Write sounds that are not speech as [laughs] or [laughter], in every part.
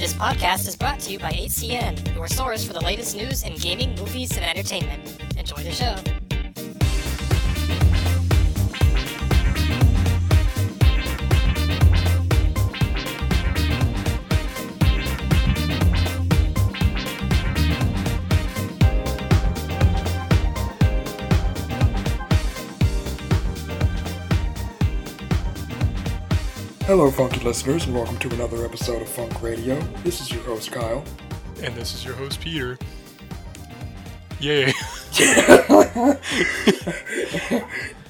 This podcast is brought to you by 8CN, your source for the latest news in gaming, movies, and entertainment. Enjoy the show. Hello, funky listeners, and welcome to another episode of Funk Radio. This is your host, Kyle. And this is your host, Peter. Yay. [laughs]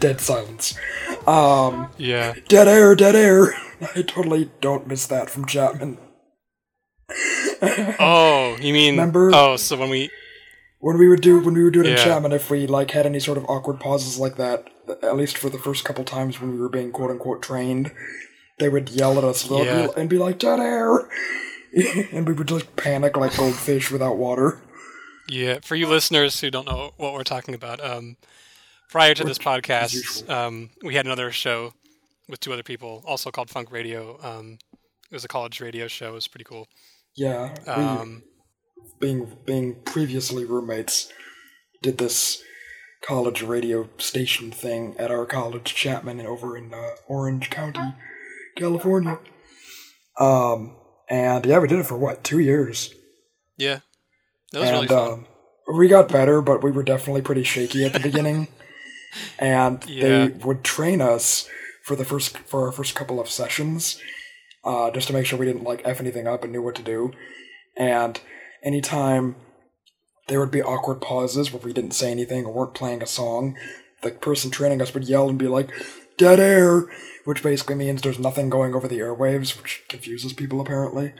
Dead silence. Um, yeah. dead air, dead air. [laughs] I totally don't miss that from Chapman. [laughs] Oh, you mean. Remember- Oh, so when we. When we would do when we would do it in Yeah. Chapman, if we like had any sort of awkward pauses like that, at least for the first couple times when we were being quote unquote trained, they would yell at us Yeah. and be like dead air, [laughs] and we would just panic like goldfish without water. Yeah, for you listeners who don't know what we're talking about, um, prior to this podcast, um, we had another show with two other people, also called Funk Radio. Um, it was a college radio show. It was pretty cool. Yeah, we, Um, being being previously roommates, did this college radio station thing at our college, Chapman, over in uh, Orange County, California. Um, and yeah, we did it for what two years, yeah. That was and really fun. um, we got better, but we were definitely pretty shaky at the beginning. [laughs] And Yeah. they would train us for the first for our first couple of sessions, uh, just to make sure we didn't like f anything up and knew what to do. And anytime there would be awkward pauses where we didn't say anything or weren't playing a song, the person training us would yell and be like, "Dead air," which basically means there's nothing going over the airwaves, which confuses people apparently.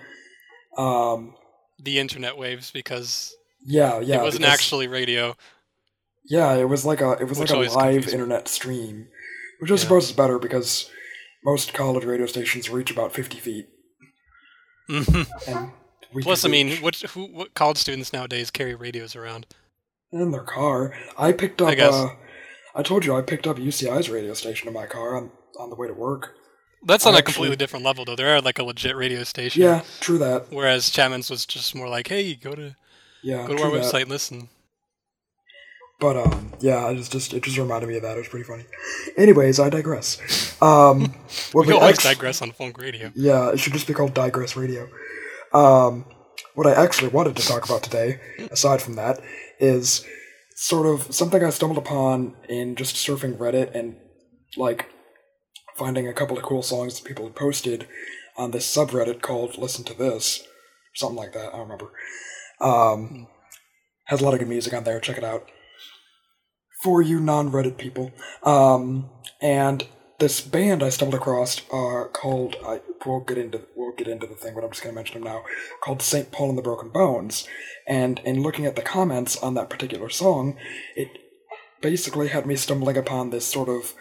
Um, the internet waves because yeah, yeah. it wasn't because- actually radio. Yeah, it was like a it was Which like a live internet stream, which I Yeah. suppose is better because most college radio stations reach about fifty feet, [laughs] and we Plus, I mean, what who what college students nowadays carry radios around? in their car. I picked up. I guess. Uh, I told you I picked up UCI's radio station in my car on on the way to work. That's on I a actually- completely different level, though. They're like a legit radio station. Yeah, true that. Whereas Chapman's was just more like, hey, go to Yeah, go to our that. website and listen. But um, yeah, I just just it just reminded me of that. It was pretty funny. Anyways, I digress. Um, [laughs] what We we always act- digress on funk radio. Yeah, it should just be called Digress Radio. Um, what I actually wanted to talk about today, aside from that, is sort of something I stumbled upon in just surfing Reddit and like finding a couple of cool songs that people had posted on this subreddit called "Listen to This," something like that. I don't remember. Um, has a lot of good music on there. Check it out. For you non-Reddit people, um, and this band I stumbled across uh, called I we'll get into we'll get into the thing, but I'm just gonna mention them now. Called Saint Paul and the Broken Bones, and in looking at the comments on that particular song, it basically had me stumbling upon this sort of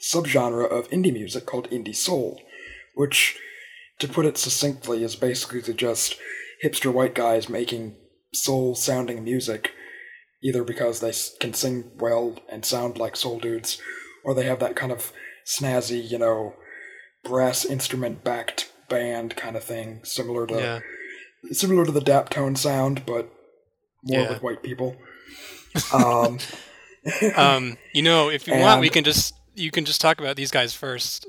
subgenre of indie music called indie soul, which, to put it succinctly, is basically just hipster white guys making soul sounding music, either because they can sing well and sound like soul dudes, or they have that kind of snazzy, you know, brass instrument backed band kind of thing, similar to Yeah. similar to the Daptone sound, but more Yeah. with white people. Um, [laughs] Um, you know, if you want, we can just you can just talk about these guys first.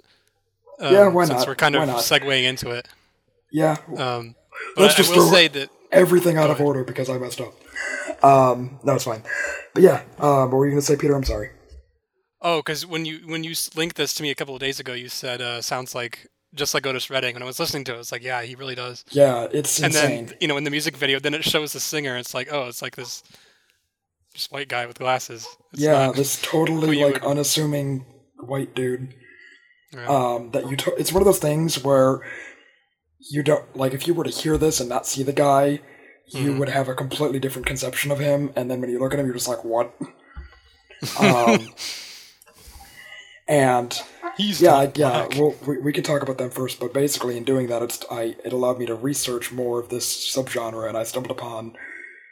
Um, Yeah, why since not? we're kind of segueing into it. yeah, Um, Let's I, just I will say that everything out of ahead. order because I messed up. Um, no, it's fine. But yeah, um, what were you gonna say, Peter? I'm sorry. Oh, because when you when you linked this to me a couple of days ago, you said uh, sounds like just like Otis Redding. When I was listening to it, I was like, yeah, he really does. Yeah, it's and insane. then you know in the music video then it shows the singer it's like oh it's like this just white guy with glasses It's yeah, this totally like would- unassuming white dude. Yeah. Um, that you. To- it's one of those things where you don't like if you were to hear this and not see the guy, you Mhm. would have a completely different conception of him, and then when you look at him, you're just like, what? [laughs] um, and he's yeah, yeah. Well, we, we can talk about them first, but basically, in doing that, it's I it allowed me to research more of this subgenre, and I stumbled upon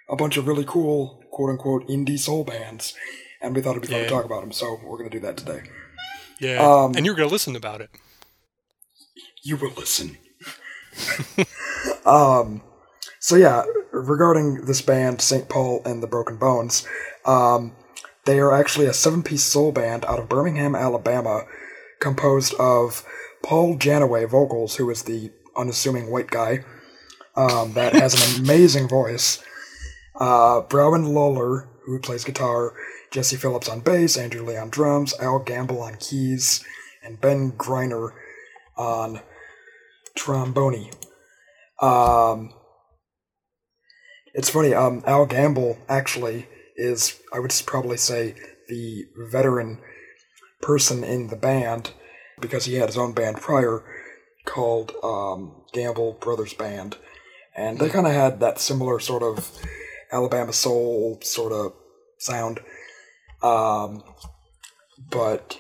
a bunch of really cool quote unquote indie soul bands, and we thought it'd be fun Yeah. to talk about them. So we're gonna do that today. yeah um, and you're gonna listen about it You will listen. [laughs] Um, so yeah, regarding this band, St. Paul and the Broken Bones, um, they are actually a seven-piece soul band out of Birmingham, Alabama, composed of Paul Janeway vocals, who is the unassuming white guy um, that has an [laughs] amazing voice. Uh, Browan Lollar, who plays guitar, Jesse Phillips on bass, Andrew Lee on drums, Al Gamble on keys, and Ben Griner on trombone. Um, it's funny. Um, Al Gamble actually is, I would probably say, the veteran person in the band because he had his own band prior called um, Gamble Brothers Band, and they kind of had that similar sort of Alabama soul sort of sound. Um, but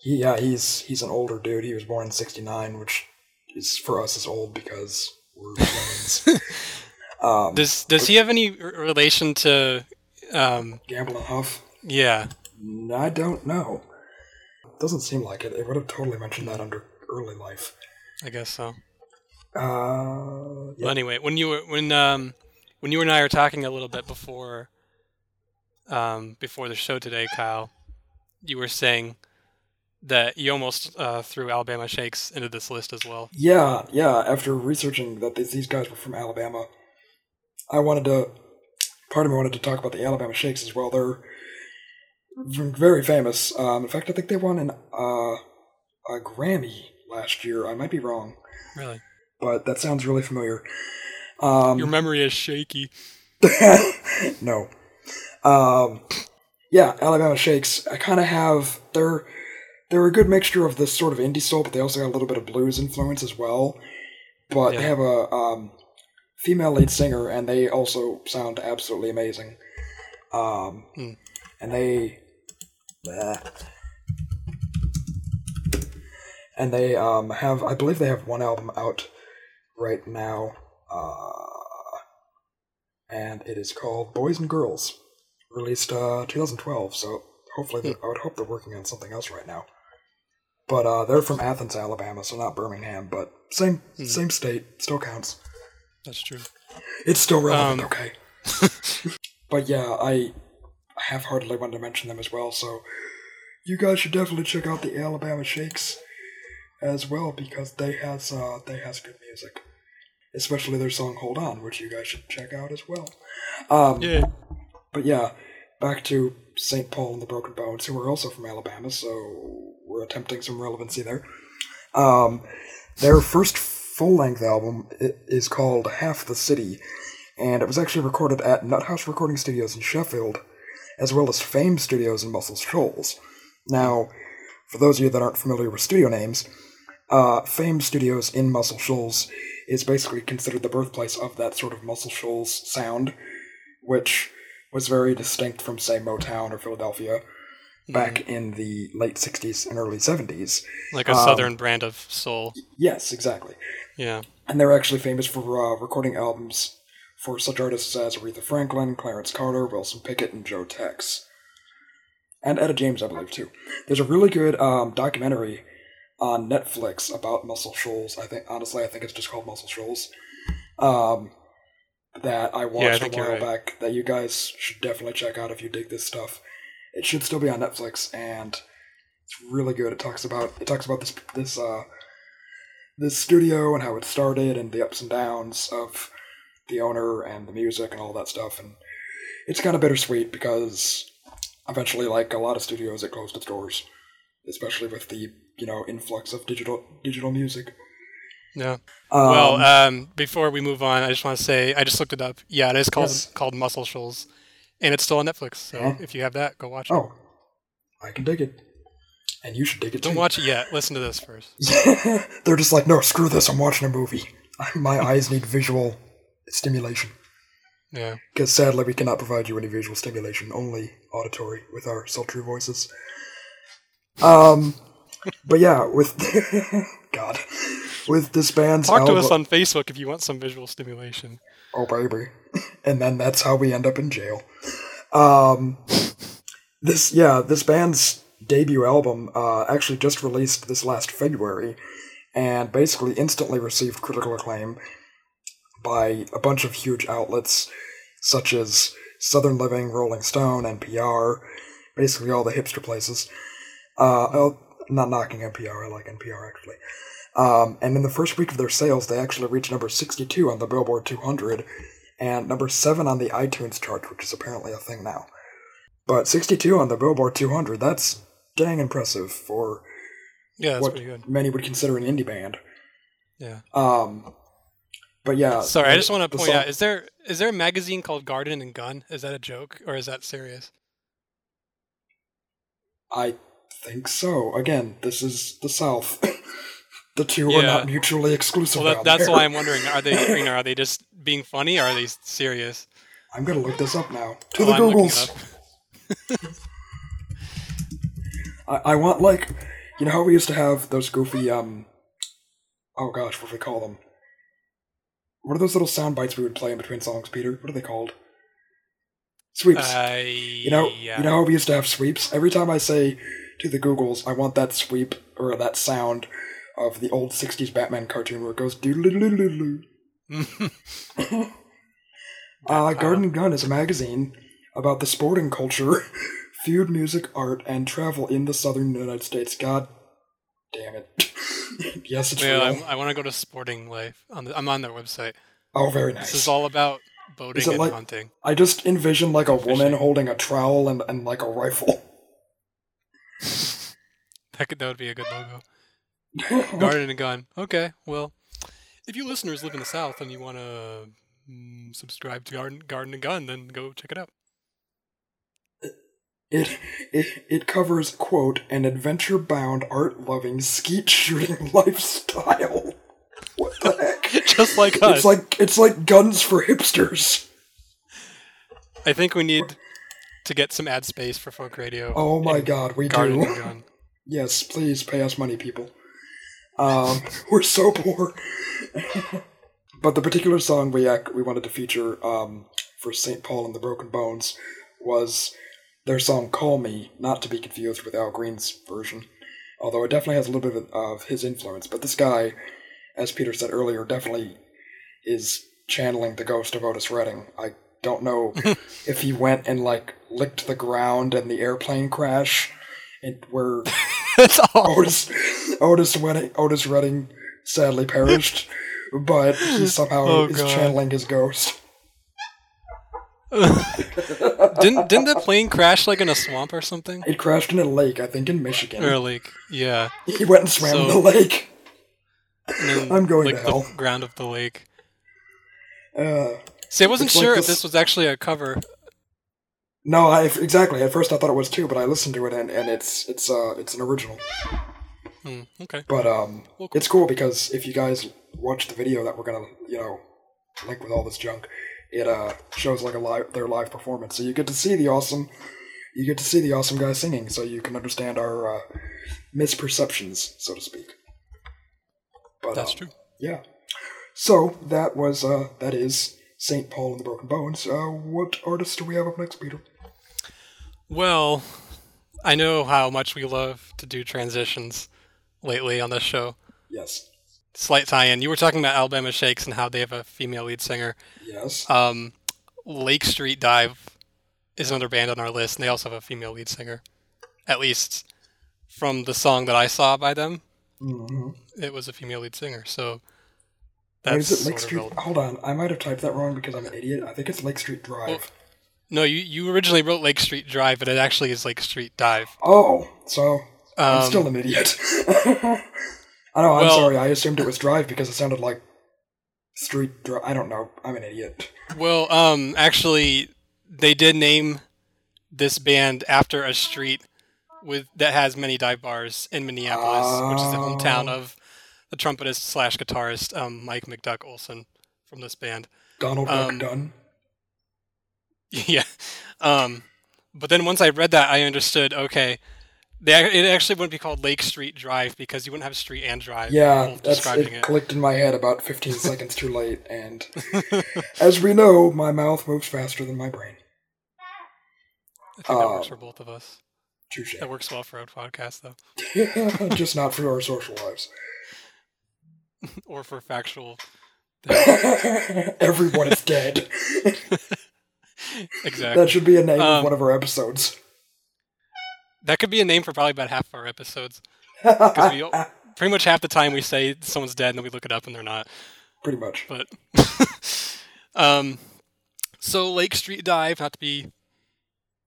he, yeah, he's he's an older dude. He was born in '69, which is for us is old because we're [laughs] youngins. um, Does does he have any relation to? Um, Gamble and Huff. yeah, I don't know. Doesn't seem like it. It would have totally mentioned that under early life. I guess so. Uh, yeah. Well, anyway, when you were when um when you and I were talking a little bit before um before the show today, Kyle, you were saying that you almost uh, threw Alabama Shakes into this list as well. Yeah, yeah. After researching that these, these guys were from Alabama, I wanted to. Part of me wanted to talk about the Alabama Shakes as well. They're very famous. Um, in fact, I think they won an uh, a Grammy last year. I might be wrong, Really, but that sounds really familiar. Um, your memory is shaky. [laughs] no. Um, yeah, Alabama Shakes. I kind of have they're they're a good mixture of this sort of indie soul, but they also got a little bit of blues influence as well. But they have a um, female lead singer, and they also sound absolutely amazing. Um, Hmm. and they. Blah. And they um, have, I believe they have one album out right now. Uh, and it is called Boys and Girls, released uh, 2012. So hopefully, they're- I would hope they're working on something else right now. But uh, they're from Athens, Alabama, so not Birmingham, but same same state, still counts. That's true. It's still relevant, Um, okay. [laughs] but yeah, I half-heartedly wanted to mention them as well. So you guys should definitely check out the Alabama Shakes as well because they has uh, they has good music, especially their song "Hold On," which you guys should check out as well. Um, Yeah. But yeah, back to St. Paul and the Broken Bones, who are also from Alabama, so we're attempting some relevancy there. Um, their first full length album is called Half the City, and it was actually recorded at NuttHouse Recording Studios in Sheffield, as well as Fame Studios in Muscle Shoals. Now, for those of you that aren't familiar with studio names, uh, Fame Studios in Muscle Shoals is basically considered the birthplace of that sort of Muscle Shoals sound, which was very distinct from, say, Motown or Philadelphia back in the late 60s and early 70s. Like a Um, southern brand of soul. Yes, exactly. Yeah. And they're actually famous for uh, recording albums for such artists as Aretha Franklin, Clarence Carter, Wilson Pickett, and Joe Tex. And Etta James, I believe, too. There's a really good um, documentary on Netflix about Muscle Shoals. I think, honestly, I think it's just called Muscle Shoals. Um, that I watched think a while right. back that you guys should definitely check out if you dig this stuff. It should still be on Netflix, and it's really good. It talks about it talks about this this uh this studio and how it started and the ups and downs of the owner and the music and all that stuff and it's kind of bittersweet because eventually like a lot of studios it closed its doors especially with the you know influx of digital digital music Yeah. um, well, um, before we move on, I just want to say I just looked it up. Yeah, it is called Yes. called Muscle Shoals, and it's still on Netflix. So Huh? if you have that, go watch it. oh i can dig it and you should dig it too. Don't too watch it yet. [laughs] Listen to this first. [laughs] they're just like no screw this i'm watching a movie [laughs] my eyes need visual stimulation Yeah. Because sadly, we cannot provide you any visual stimulation, only auditory with our sultry voices. Um, but yeah, with God, with this band's Talk to album, us on Facebook if you want some visual stimulation. oh baby, and then that's how we end up in jail. Um, this yeah, this band's debut album uh, actually just released this last February, and basically instantly received critical acclaim. by a bunch of huge outlets such as Southern Living, Rolling Stone, NPR, basically all the hipster places. Uh, oh, not knocking NPR, I like NPR actually. Um, and in the first week of their sales, they actually reached number 62 on the Billboard 200 and number 7 on the iTunes chart, which is apparently a thing now. But 62 on the Billboard 200, that's dang impressive for Yeah, that's what pretty good. many would consider an indie band. Yeah. Um, but yeah. Sorry, I just want to point song- out: is there is there a magazine called Garden and Gun? Is that a joke or is that serious? I think so. Again, this is the South. The two are not mutually exclusive. Well, that, that's there. why I'm [laughs] wondering: are they you know, are they just being funny? or Are they serious? I'm gonna look this up now. To Oh, the Googles. [laughs] I, I want like, you know how we used to have those goofy um, oh gosh, what do we call them? What are those little sound bites we would play in between songs, Peter? What are they called? Sweeps. I you know, yeah. you know how we used to have sweeps. Every time I say to the Googles, I want that sweep or that sound of the old '60s Batman cartoon where it goes doodle [laughs] Uh, Garden and Gun is a magazine about the sporting culture, [laughs] food, music, art, and travel in the southern United States. God damn it. [laughs] yes, it's Well, real. I'm, I want to go to Sporting Life. On the, I'm on their website. oh, very nice. This is all about boating Is it and like- hunting. I just envision like a woman Fishing. holding a trowel and, and like a rifle. That could that would be a good logo. [laughs] Garden and Gun. Okay, well, if you listeners live in the South and you want to mm, subscribe to Garden Garden and Gun, then go check it out. It, it it covers quote an adventure bound art loving skeet shooting [laughs] lifestyle. What the heck? [laughs] Just like us. It's like it's like guns for hipsters. I think we need to get some ad space for folk radio. Oh my god, we Garden do. and Gun. Yes, please pay us money, people. Um, [laughs] we're so poor. [laughs] but the particular song we ac- we wanted to feature um, for St. Paul and the Broken Bones was their song "Call Me," not to be confused with Al Green's version. Although it definitely has a little bit of, of his influence. But this guy, as Peter said earlier, definitely is channeling the ghost of Otis Redding. I don't know [laughs] if he went and like licked the ground and the airplane crash, and where [laughs] That's all. Otis Otis Redding, Otis Redding sadly perished, but he [laughs] somehow Oh, is God. channeling his ghost. [laughs] didn't didn't the plane crash like in a swamp or something? It crashed in a lake, I think, in Michigan. Or lake. yeah. He went and swam in the lake. Then, I'm going like to hell. the ground of the lake. Uh, See, I wasn't It's like sure if this- this was actually a cover. No, I exactly. At first, I thought it was too, but I listened to it, and, and it's it's uh it's an original. Hmm, okay. But um, Well, cool. it's cool because if you guys watch the video that we're gonna, you know, link with all this junk, it uh shows like a live their live performance. So you get to see the awesome, you get to see the awesome guy singing, so you can understand our uh, misperceptions, so to speak. But That's uh, true. Yeah. So that was uh that is Saint Paul and the Broken Bones. Uh, what artist do we have up next, Peter? Well, I know how much we love to do transitions lately on this show. Yes. Slight tie-in. You were talking about Alabama Shakes and how they have a female lead singer. Yes. Um, Lake Street Dive is another band on our list, and they also have a female lead singer. At least from the song that I saw by them, hmm it was a female lead singer. So Wait, that's is it Lake Street? Hold on, I might have typed that wrong because I'm an idiot. I think it's Lake Street Drive. Well- No, you, you originally wrote Lake Street Drive, but it actually is Lake Street Dive. Oh, so I'm Um, still an idiot. [laughs] I know. I'm Well- sorry. I assumed it was drive because it sounded like street drive. I don't know. I'm an idiot. Well, um, actually, they did name this band after a street with that has many dive bars in Minneapolis, which is the hometown of the trumpetist slash guitarist um, Mike McDuck Olson from this band. Donald Duck Um, Dunn. [laughs] yeah. Um, but then once I read that, I understood. Okay, they, it actually wouldn't be called Lake Street Drive because you wouldn't have street and drive. Yeah, that's describing it, it. clicked in my head about 15 [laughs] seconds too late, and [laughs] as we know, my mouth moves faster than my brain. I think that works um, for both of us. Touche. That works well for our podcast, though, Just not for our social lives. or for factual Everyone is dead. Exactly. That should be a name of Um, one of our episodes. That could be a name for probably about half of our episodes. [laughs] Because we pretty much half the time we say someone's dead, and then we look it up and they're not. Pretty much. But [laughs] um, so Lake Street Dive, not to be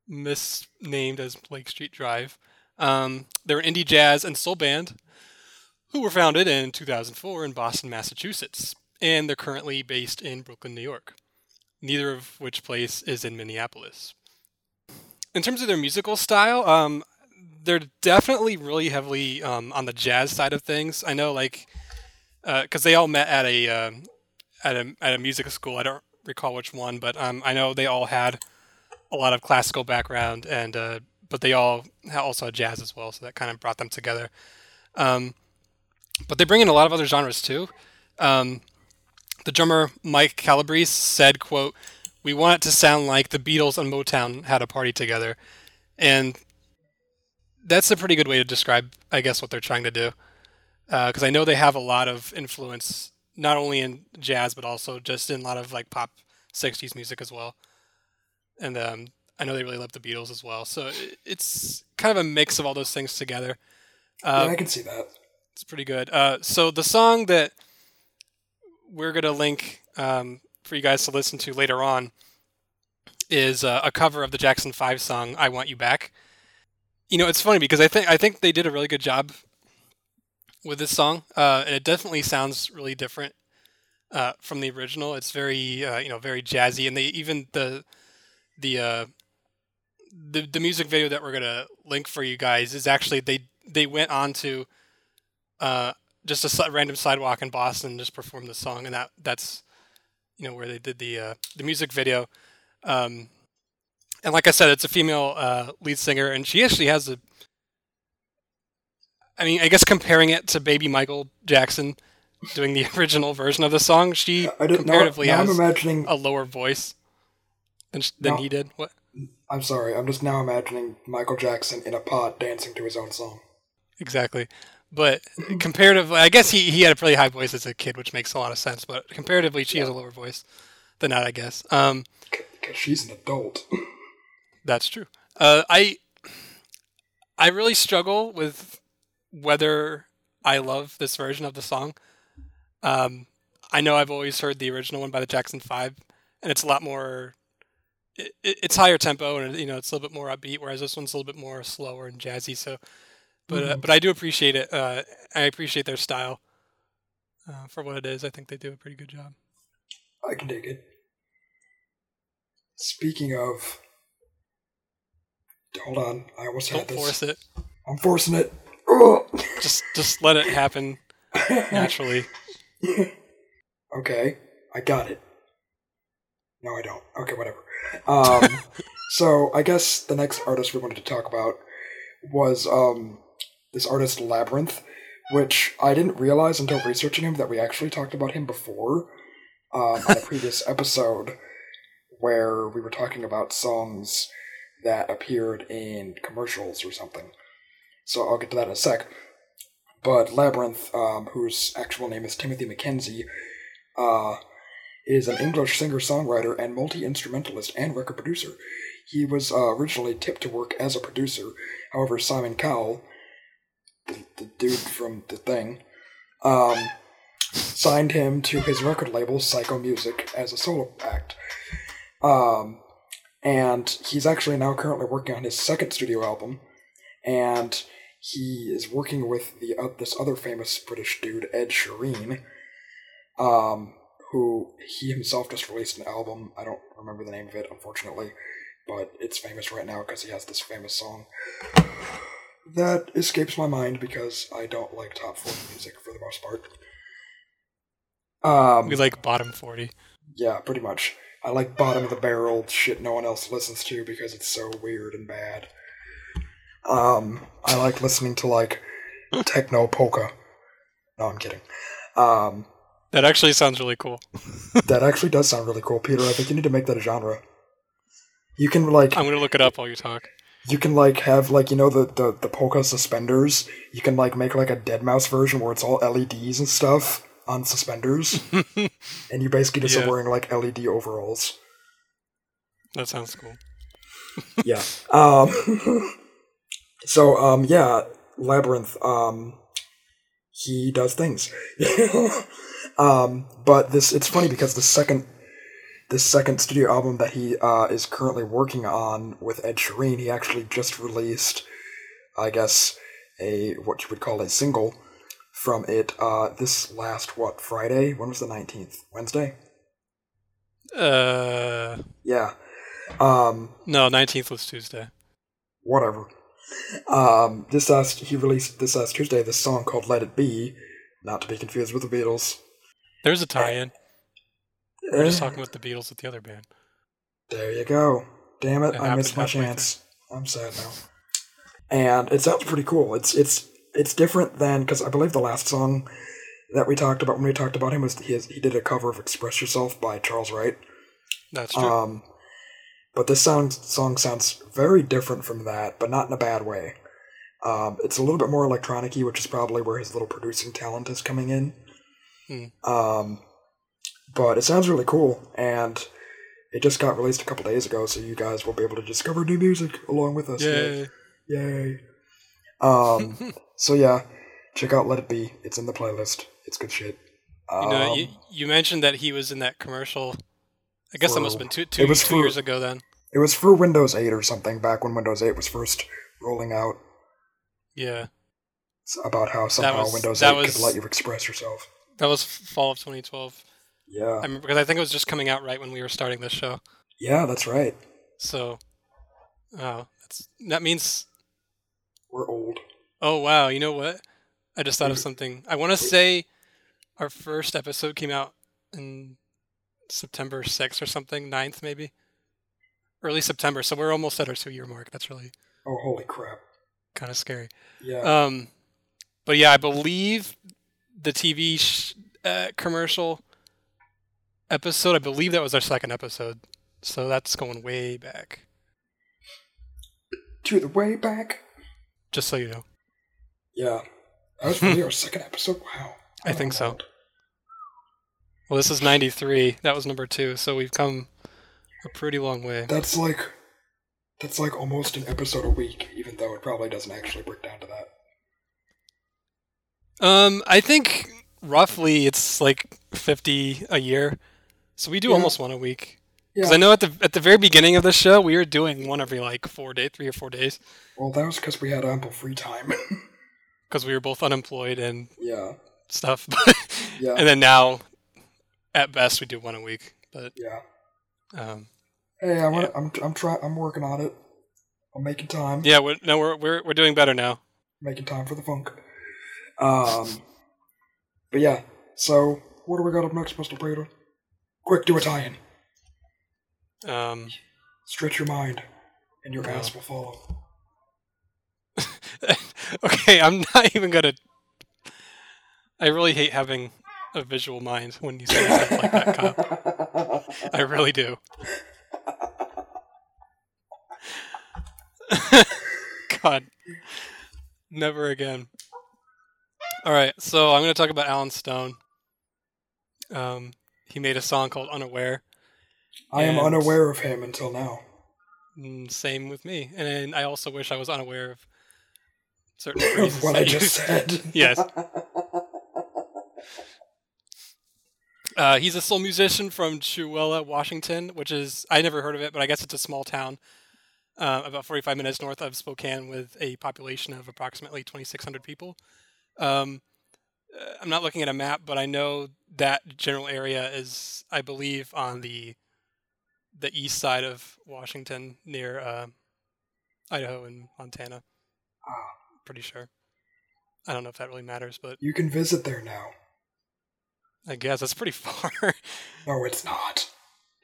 misnamed as Lake Street Drive. Um, they're an indie jazz and soul band who were founded in 2004 in Boston, Massachusetts, and they're currently based in Brooklyn, New York. Neither of which place is in Minneapolis. In terms of their musical style, um, they're definitely really heavily um, on the jazz side of things. I know, like, because they all met at a um at a at a music school. I don't recall which one, but um, I know they all had a lot of classical background, and uh, but they all also had jazz as well, so that kind of brought them together. Um, but they bring in a lot of other genres too. Um, the drummer Mike Calabrese said, "quote We want it to sound like the Beatles and Motown had a party together," and that's a pretty good way to describe, I guess, what they're trying to do. Because I know they have a lot of influence, not only in jazz but also just in a lot of like pop '60s music as well. And um, I know they really love the Beatles as well. So it's kind of a mix of all those things together. Uh, yeah, I can see that. it's pretty good. Uh, so the song that we're gonna link um, for you guys to listen to later on is uh, a cover of the Jackson Five song "I Want You Back." You know, it's funny because I think I think they did a really good job with this song, uh, and it definitely sounds really different uh, from the original. It's very uh, you know very jazzy, and they even the the uh, the the music video that we're gonna link for you guys is actually they they went on to uh, just a random sidewalk in Boston just performed the song, and that that's you know where they did the uh, the music video. Um, and like I said, it's a female uh, lead singer, and she actually has a. I mean, I guess comparing it to Baby Michael Jackson doing the [laughs] original version of the song, she now, comparatively now I'm has imagining. a lower voice than sh- than No. he did. What? I'm sorry. I'm just now imagining Michael Jackson in a pot dancing to his own song. Exactly. But comparatively, I guess he, he had a pretty high voice as a kid, which makes a lot of sense. But comparatively, she has a lower voice than that, I guess. Um, Because she's an adult. that's true. Uh, I I really struggle with whether I love this version of the song. Um, I know I've always heard the original one by the Jackson Five, and it's a lot more. It- it's higher tempo and you know it's a little bit more upbeat, whereas this one's a little bit more slower and jazzy. So, but uh, Mhm. but I do appreciate it. Uh, I appreciate their style uh, for what it is. I think they do a pretty good job. I can dig it. Speaking of. Hold on. I almost had Don't this. force it. I'm forcing it. Ugh. [laughs] Just just let it happen naturally. [laughs] okay, I got it. No, I don't. Okay, whatever. Um, [laughs] so I guess the next artist we wanted to talk about was um, this artist Labrinth, which I didn't realize until researching him that we actually talked about him before um, on a [laughs] previous episode where we were talking about songs that appeared in commercials or something. So I'll get to that in a sec. But Labrinth, um, whose actual name is Timothy McKenzie, uh, is an English singer-songwriter and multi-instrumentalist and record producer. He was uh, originally tipped to work as a producer. However, Simon Cowell, the, dude from The Thing, um, signed him to his record label, Syco Music, as a solo act. Um, and he's actually now currently working on his second studio album, and he is working with the uh, this other famous British dude, Ed Sheeran, um, who he himself just released an album. I don't remember the name of it, unfortunately, but it's famous right now because he has this famous song that escapes my mind because I don't like top forty music for the most part. Um, We like bottom forty. yeah, pretty much. I like bottom of the barrel shit no one else listens to because it's so weird and bad. Um, I like listening to like techno polka. No, I'm kidding. Um, That actually sounds really cool. [laughs] that actually does sound really cool, Peter. I think you need to make that a genre. You can like I'm gonna look it up while you talk. You can like have like you know the, the the polka suspenders. You can like make like a Deadmau5 version where it's all LEDs and stuff on suspenders, [laughs] and you basically just Yeah. are wearing like LED overalls. That sounds cool. yeah. Um, [laughs] so um, yeah, Labrinth. Um, he does things. [laughs] um, but this it's funny because the second this second studio album that he uh, is currently working on with Ed Sheeran, he actually just released, I guess, a what you would call a single from it. Uh, this last what Friday? When was the nineteenth? Wednesday? Uh, Yeah. Um, no, 19th was Tuesday. whatever. Um, this last he released this last Tuesday this song called "Let It Be," not to be confused with the Beatles. There's a tie-in. We're just talking about the Beatles with the other band. There you go. Damn it! It I missed my chance. I'm sad now. And it sounds pretty cool. It's it's it's different than because I believe the last song that we talked about when we talked about him was he, he did a cover of "Express Yourself" by Charles Wright. That's true. Um, but this sound, song sounds very different from that, but not in a bad way. Um, it's a little bit more electronic which is probably where his little producing talent is coming in. Hmm. Um, but it sounds really cool, and it just got released a couple days ago, so you guys will be able to discover new music along with us. Yay. Yay. Um, [laughs] so yeah, check out Let It Be. It's in the playlist. It's good shit. Um, You know, you, you mentioned that he was in that commercial. I guess that must have been two, two, it was two for- years ago then. it was for Windows 8 or something back when Windows 8 was first rolling out. Yeah. It's about how somehow was- Windows 8 was- could let you express yourself. That was fall of 2012. Yeah. I remember because I think it was just coming out right when we were starting this show. Yeah, that's right. So, oh, that's that means. We're old. Oh wow, you know what? I just thought of something. I want to say our first episode came out in September 6th or something, 9th maybe, early September. So we're almost at our two-year mark. That's really Oh, holy crap. kind of scary. Yeah. Um, but yeah, I believe the TV sh- uh, commercial episode. I believe that was our second episode. So that's going way back. to the way back. Just so you know. Yeah. That was really our second episode? Wow. I think so. old. Well, this is '93. That was number two. So we've come a pretty long way. That's like that's like almost an episode a week, even though it probably doesn't actually break down to that. Um, I think roughly it's like 50 a year. So we do Yeah. almost one a week. Because Yeah. I know at the at the very beginning of the show we were doing one every like four day, three or four days, Well, that was because we had ample free time. [laughs] because we were both unemployed and yeah. stuff. [laughs] Yeah. and then now, at best, we do one a week. But Yeah. um, Hey, I want. I'm. I'm trying. I'm working on it. I'm making time. yeah, we're, no, we're we're we're doing better now. Making time for the funk. Um. But yeah. So what do we got up next, Mister Prater? Quick, do a tie-in. Um, Stretch your mind, and your No. ass will follow. [laughs] okay, I'm not even gonna. I really hate having a visual mind when you say stuff like that, Kyle. [laughs] I really do. [laughs] God, never again. All right, so I'm going to talk about Allen Stone. Um, he made a song called "Unaware." I am unaware of him until now. Mm, Same with me, and I also wish I was unaware of certain [coughs] Of phrases. what I just said. [laughs] Yes. [laughs] Uh, he's a soul musician from Chewelah, Washington, which is I never heard of it, but I guess it's a small town uh, about 45 minutes north of Spokane with a population of approximately 2,600 people. Um, uh, I'm not looking at a map, but I know that general area is, I believe, on the the east side of Washington, near uh, Idaho and Montana. Ah, Pretty sure. I don't know if that really matters, but you can visit there now. I guess that's pretty [laughs] far. No, it's not.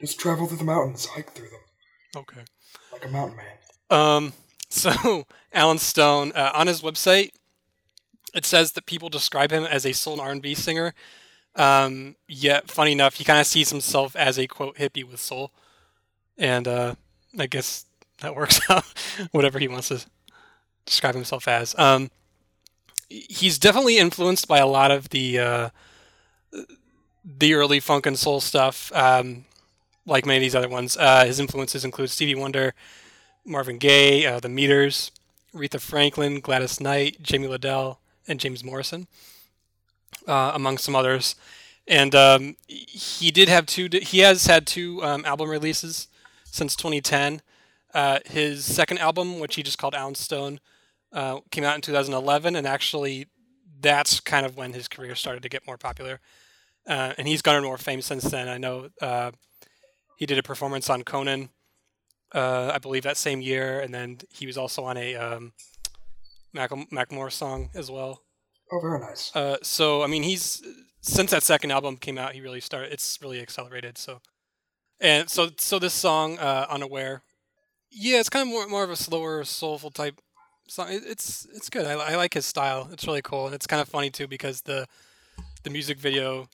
Just travel through the mountains, hike through them okay. like a mountain man. Um, so [laughs] Allen Stone uh, on his website, it says that people describe him as a soul and R&B singer. Um, yet, funny enough, he kind of sees himself as a quote hippie with soul, and uh, I guess that works [laughs] out. Whatever he wants to describe himself as. Um, he's definitely influenced by a lot of the uh, the early funk and soul stuff, um, like many of these other ones. Uh, his influences include Stevie Wonder, Marvin Gaye, uh, The Meters, Aretha Franklin, Gladys Knight, Jamie Lidell, and James Morrison, uh, among some others. And um, he did have two. He has had two um, album releases since 2010. Uh, his second album, which he just called Allen Stone, uh, came out in 2011, and actually, that's kind of when his career started to get more popular. Uh, and he's garnered more fame since then. I know uh, he did a performance on Conan, uh, I believe that same year, and then he was also on a um, Mac- Macklemore song as well. Oh, very nice. Uh, so I mean, he's since that second album came out, he really started. It's really accelerated. So, and so so this song, uh, "Unaware," yeah, it's kind of more more of a slower, soulful type song. It, it's it's good. I, I like his style. It's really cool, and it's kind of funny too because the the music video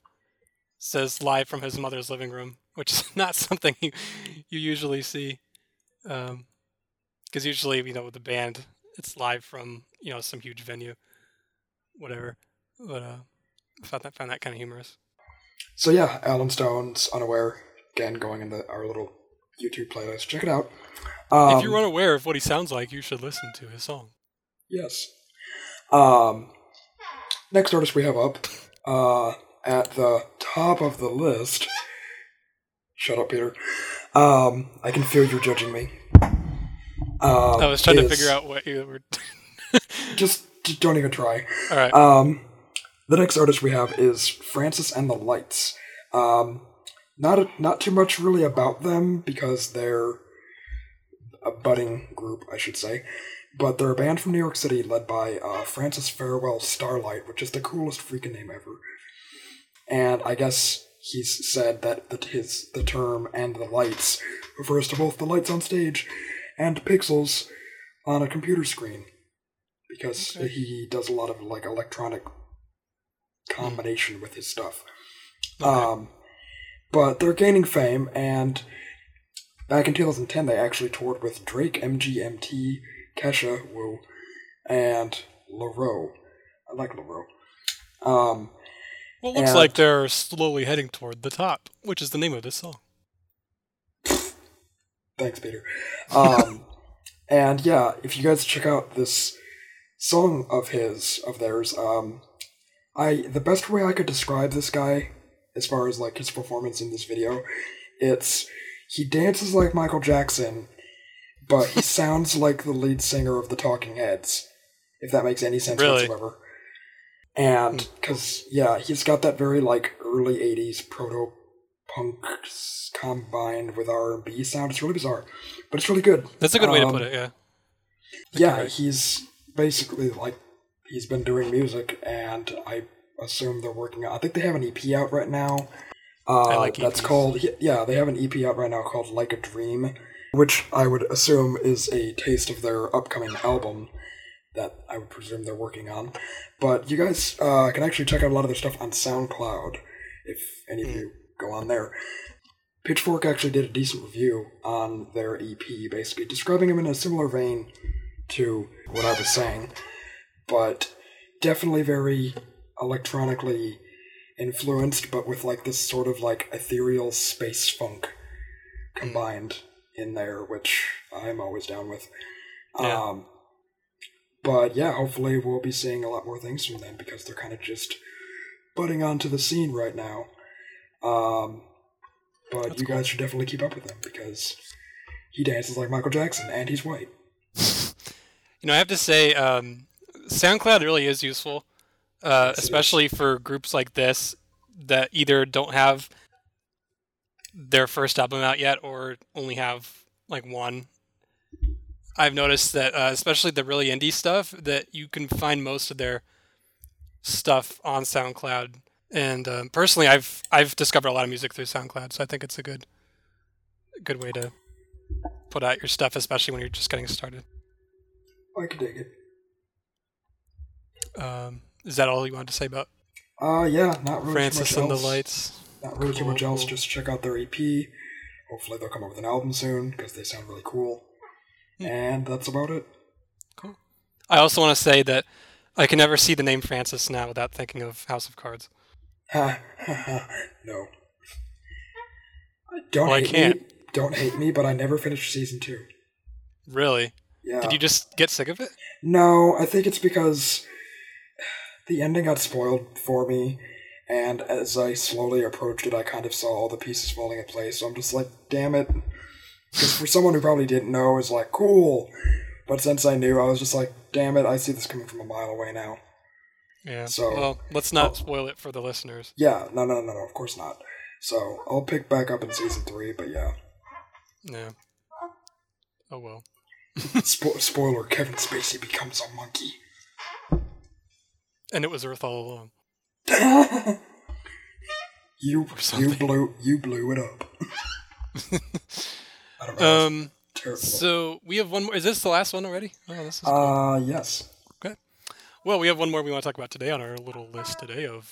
says live from his mother's living room, [laughs] which is not something you you usually see. Um, because usually you know with the band, it's live from you know some huge venue, whatever. But uh, I found that found that kind of humorous. So yeah, Allen Stone's Unaware again going into our little YouTube playlist. Check it out. Um, if you're unaware of what he sounds like, you should listen to his song. Yes. Um, next artist we have up uh, at the top of the list. Shut up, Peter. Um, I can feel you judging me. Um, I was trying to figure out what you were. [laughs] Just don't even try. All right. Um, the next artist we have is Francis and the Lights. Um, not a, not too much really about them because they're a budding group, I should say. But they're a band from New York City led by uh, Francis Farewell Starlight, which is the coolest freaking name ever. And I guess he's said that the, his the term "and the lights" refers to both the lights on stage and pixels on a computer screen because Okay. he does a lot of like electronic combination with his stuff. Okay. Um, but they're gaining fame, and back in 2010, they actually toured with Drake, MGMT, Kesha, Woo, and La Roux. I like La Roux. Um, well, it looks and- like they're slowly heading toward the top, which is the name of this song. Thanks, Peter. Um, [laughs] and yeah, if you guys check out this song of his, of theirs, um, I the best way I could describe this guy, as far as like his performance in this video, it's he dances like Michael Jackson, but he [laughs] sounds like the lead singer of the Talking Heads, if that makes any sense Really? whatsoever. And because yeah, he's got that very like early '80s proto punk combined with R&B sound. It's really bizarre, but it's really good. That's a good way to Um, put it. Yeah. Yeah, right. he's basically like he's been doing music, and I assume they're working on. I think they have an EP out right now. Uh, I like that's called yeah. They have an EP out right now called Like a Dream, which I would assume is a taste of their upcoming album that I would presume they're working on. But you guys uh, can actually check out a lot of their stuff on SoundCloud if any of Hmm. you go on there. Pitchfork actually did a decent review on their EP, basically describing them in a similar vein to what I was saying, but definitely very electronically influenced, but with like this sort of like ethereal space funk combined in there, which I'm always down with. Yeah. Um, but yeah, hopefully we'll be seeing a lot more things from them because they're kind of just butting onto the scene right now. Um, but That's you cool. guys should definitely keep up with them because he dances like Michael Jackson and he's white. You know, I have to say, um, SoundCloud really is useful, uh, it is. especially for groups like this that either don't have their first album out yet or only have like one. I've noticed that, uh, especially the really indie stuff, that you can find most of their stuff on SoundCloud. And um, personally, I've I've discovered a lot of music through SoundCloud, so I think it's a good good way to put out your stuff, especially when you're just getting started. I could dig it. Um, is that all you wanted to say about Uh, yeah, not really Francis too much and the. Lights? Not really too Cool, much else. Just check out their EP. Hopefully they'll come up with an album soon because they sound really cool. Hmm. And that's about it. Cool. I also want to say that I can never see the name Francis now without thinking of House of Cards. [laughs] No. Don't Well, I hate can't. me. Don't hate me, but I never finished season two. Really? Yeah. Did you just get sick of it? No, I think it's because the ending got spoiled for me, and as I slowly approached it, I kind of saw all the pieces falling in place. So I'm just like, damn it. Because for someone who probably didn't know, it's like, cool. But since I knew, I was just like, damn it, I see this coming from a mile away now. Yeah. So- well, let's not Oh. spoil it for the listeners. Yeah, no, no, no, no, of course not. So I'll pick back up in season three, but yeah. Yeah. Oh well. Spo- spoiler: Kevin Spacey becomes a monkey. And it was Earth all along. [laughs] you you blew you blew it up. [laughs] [laughs] I don't know. Um. terrible. So we have one more. Is this the last one already? Oh, this is cool. uh, yes. Okay. Well, we have one more we want to talk about today on our little list today of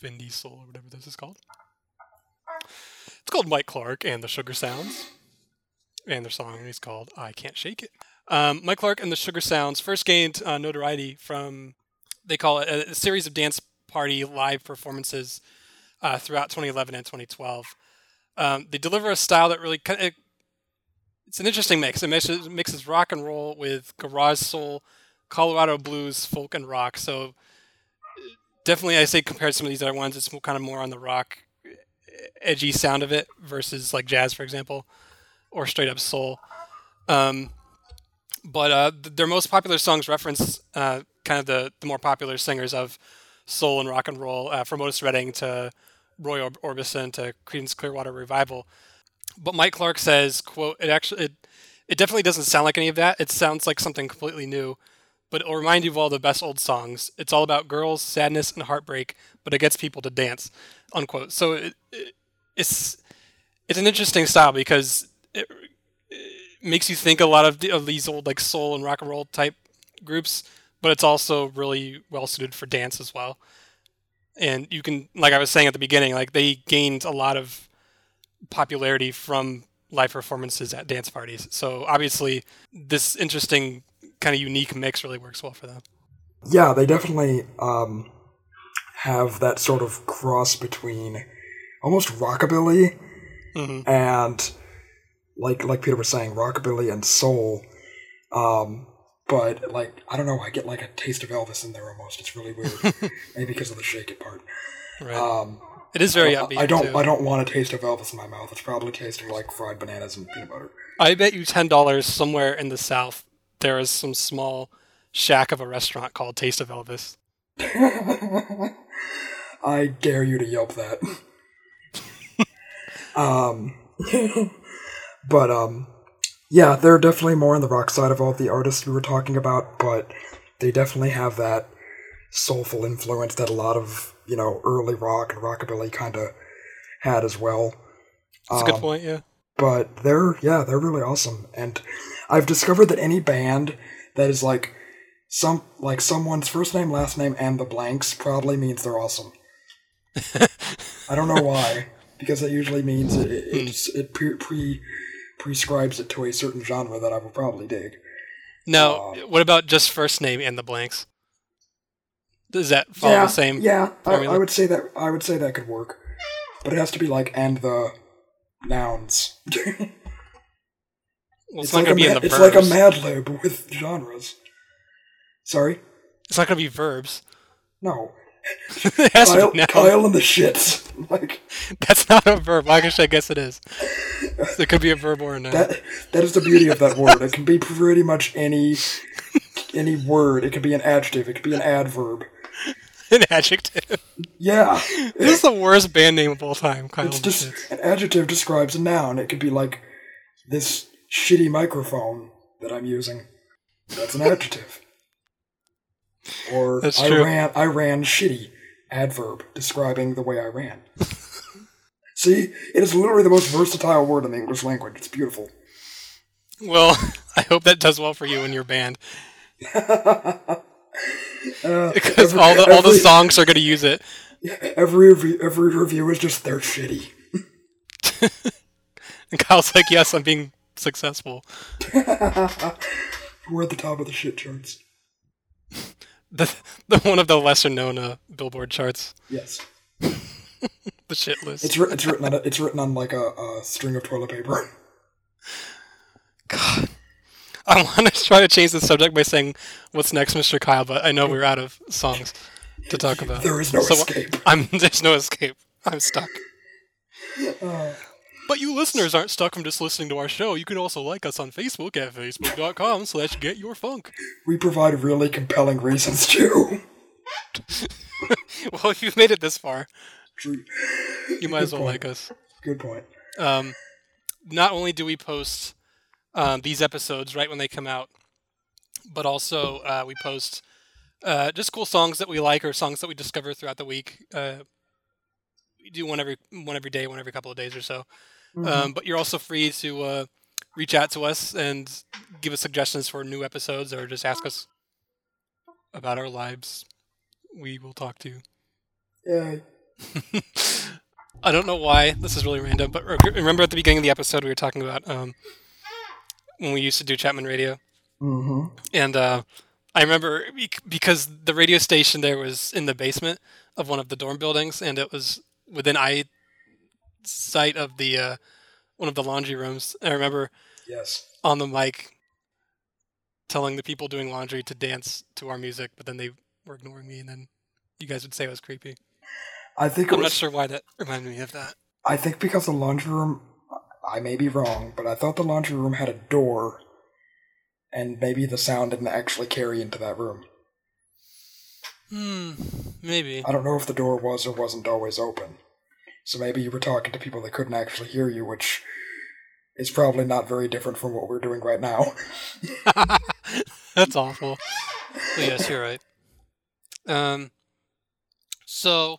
Vin Diesel or whatever this is called. It's called Mike Clark and the Sugar Sounds, and their song is called "I Can't Shake It." Um, Mike Clark and the Sugar Sounds first gained uh, notoriety from they call it a, a series of dance party live performances uh, throughout 2011 and 2012. Um, they deliver a style that really of it's an interesting mix. It mixes, mixes rock and roll with garage soul, Colorado blues, folk, and rock. So definitely, I say compared to some of these other ones, it's kind of more on the rock, edgy sound of it versus like jazz, for example, or straight up soul. Um, but uh, th- their most popular songs reference uh, kind of the, the more popular singers of soul and rock and roll, uh, from Otis Redding to Roy Orb- Orbison to Creedence Clearwater Revival. But Mike Clark says, "quote It actually it, it definitely doesn't sound like any of that. It sounds like something completely new." but it'll remind you of all the best old songs. It's all about girls, sadness, and heartbreak, but it gets people to dance. Unquote. So it, it, it's it's an interesting style because it, it makes you think a lot of, the, of these old like soul and rock and roll type groups, but it's also really well suited for dance as well. And you can, like I was saying at the beginning, like they gained a lot of popularity from live performances at dance parties. So obviously, this interesting kind of unique mix really works well for them. Yeah, they definitely um, have that sort of cross between almost rockabilly hmm and like like Peter was saying, rockabilly and soul. Um, but like I don't know, I get like a taste of Elvis in there almost. It's really weird. [laughs] Maybe because of the shake it part. Right. Um, it is very I, upbeat. I don't too. I don't want a taste of Elvis in my mouth. It's probably tasting like fried bananas and peanut butter. I bet you ten dollars somewhere in the South there is some small shack of a restaurant called Taste of Elvis. [laughs] I dare you to yelp that. [laughs] um, but um, yeah, they're definitely more on the rock side of all the artists we were talking about, but they definitely have that soulful influence that a lot of you know early rock and rockabilly kind of had as well. That's a good Um, point. Yeah. but they're yeah they're really awesome and i've discovered that any band that is like some like someone's first name last name and the blanks probably means they're awesome [laughs] i don't know why because that usually means it, it, it's, it pre, pre prescribes it to a certain genre that i will probably dig Now, uh, what about just first name and the blanks? Does that follow yeah the same? yeah I? I would say that i would say that could work but it has to be like and the nouns [laughs] Well, it's, it's not like, going a to be in ma- the it's verbs. like a mad lib with genres sorry it's not going to be verbs. no [laughs] Kyle. Kyle and the shits. [laughs] Like That's not a verb. Actually, I guess it is. It could be a verb or a noun. that. That is the beauty of that word. It can be pretty much any any word. It could be an adjective. It could be an adverb. An adjective. Yeah, This is the worst band name of all time. Kyle it's and the just Shits. an adjective describes a noun. It could be like this shitty microphone that I'm using. That's an adjective. Or That's I true. ran. I ran shitty. Adverb describing the way I ran. [laughs] See, it is literally the most versatile word in the English language. It's beautiful. Well, [laughs] I hope that does well for you and your band [laughs] Uh, because every- all the all the songs are going to use it. Every review, every review is just they're shitty. And Kyle's like, "Yes, I'm being successful." We're at the top of the shit charts. The, the one of the lesser known uh, Billboard charts. Yes. [laughs] the shit list. It's written. It's written on. A, it's written on like a, a string of toilet paper. God. I want to try to change the subject by saying, "What's next, Mr. Kyle?" But I know we're out of songs to talk about. There is no So- escape. I'm there's no escape. I'm stuck. Uh, But you listeners aren't stuck from just listening to our show. You can also like us on Facebook at facebook.com slash get your funk. we provide really compelling reasons too. [laughs] Well, you've made it this far, True. you might as well point. like us. Good point. Um, not only do we post um, these episodes right when they come out, but also uh, we post uh, just cool songs that we like or songs that we discover throughout the week. Uh, we do one every one every day, one every couple of days or so. Mhm. Um, but you're also free to uh, reach out to us and give us suggestions for new episodes or just ask us about our lives. We will talk to you. Yay. [laughs] I don't know why this is really random, but remember at the beginning of the episode we were talking about um, when we used to do Chapman Radio, Mm-hmm. and uh, I remember because the radio station there was in the basement of one of the dorm buildings, and it was within eye sight of the uh, one of the laundry rooms. I remember Yes. on the mic telling the people doing laundry to dance to our music, but then they were ignoring me, and then you guys would say it was creepy. I think I'm not sure why that reminded me of that. I think because the laundry room. I may be wrong, but I thought the laundry room had a door, and maybe the sound didn't actually carry into that room. Hmm, maybe. I don't know if the door was or wasn't always open. So maybe you were talking to people that couldn't actually hear you, which is probably not very different from what we're doing right now. [laughs] That's awful. But yes, you're right. Um, so,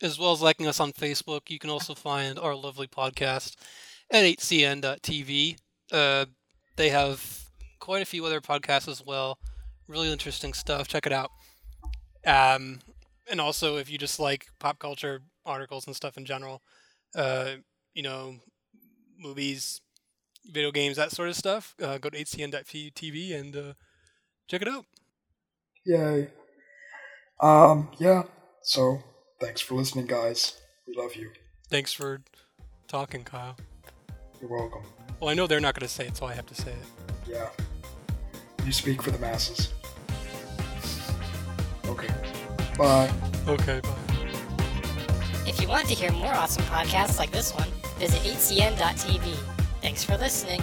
as well as liking us on Facebook, you can also find our lovely podcast at 8cn.tv. Uh, they have quite a few other podcasts as well. Really interesting stuff. Check it out. Um, and also, if you just like pop culture articles and stuff in general, uh, you know, movies, video games, that sort of stuff, uh, go to 8cn.tv and uh, check it out. Yay. Um, yeah. So, thanks for listening, guys. We love you. Thanks for talking, Kyle. You're welcome. Well, I know they're not going to say it, so I have to say it. Yeah. You speak for the masses. Okay. Bye. Okay, bye. If you want to hear more awesome podcasts like this one, visit 8cn.tv. Thanks for listening.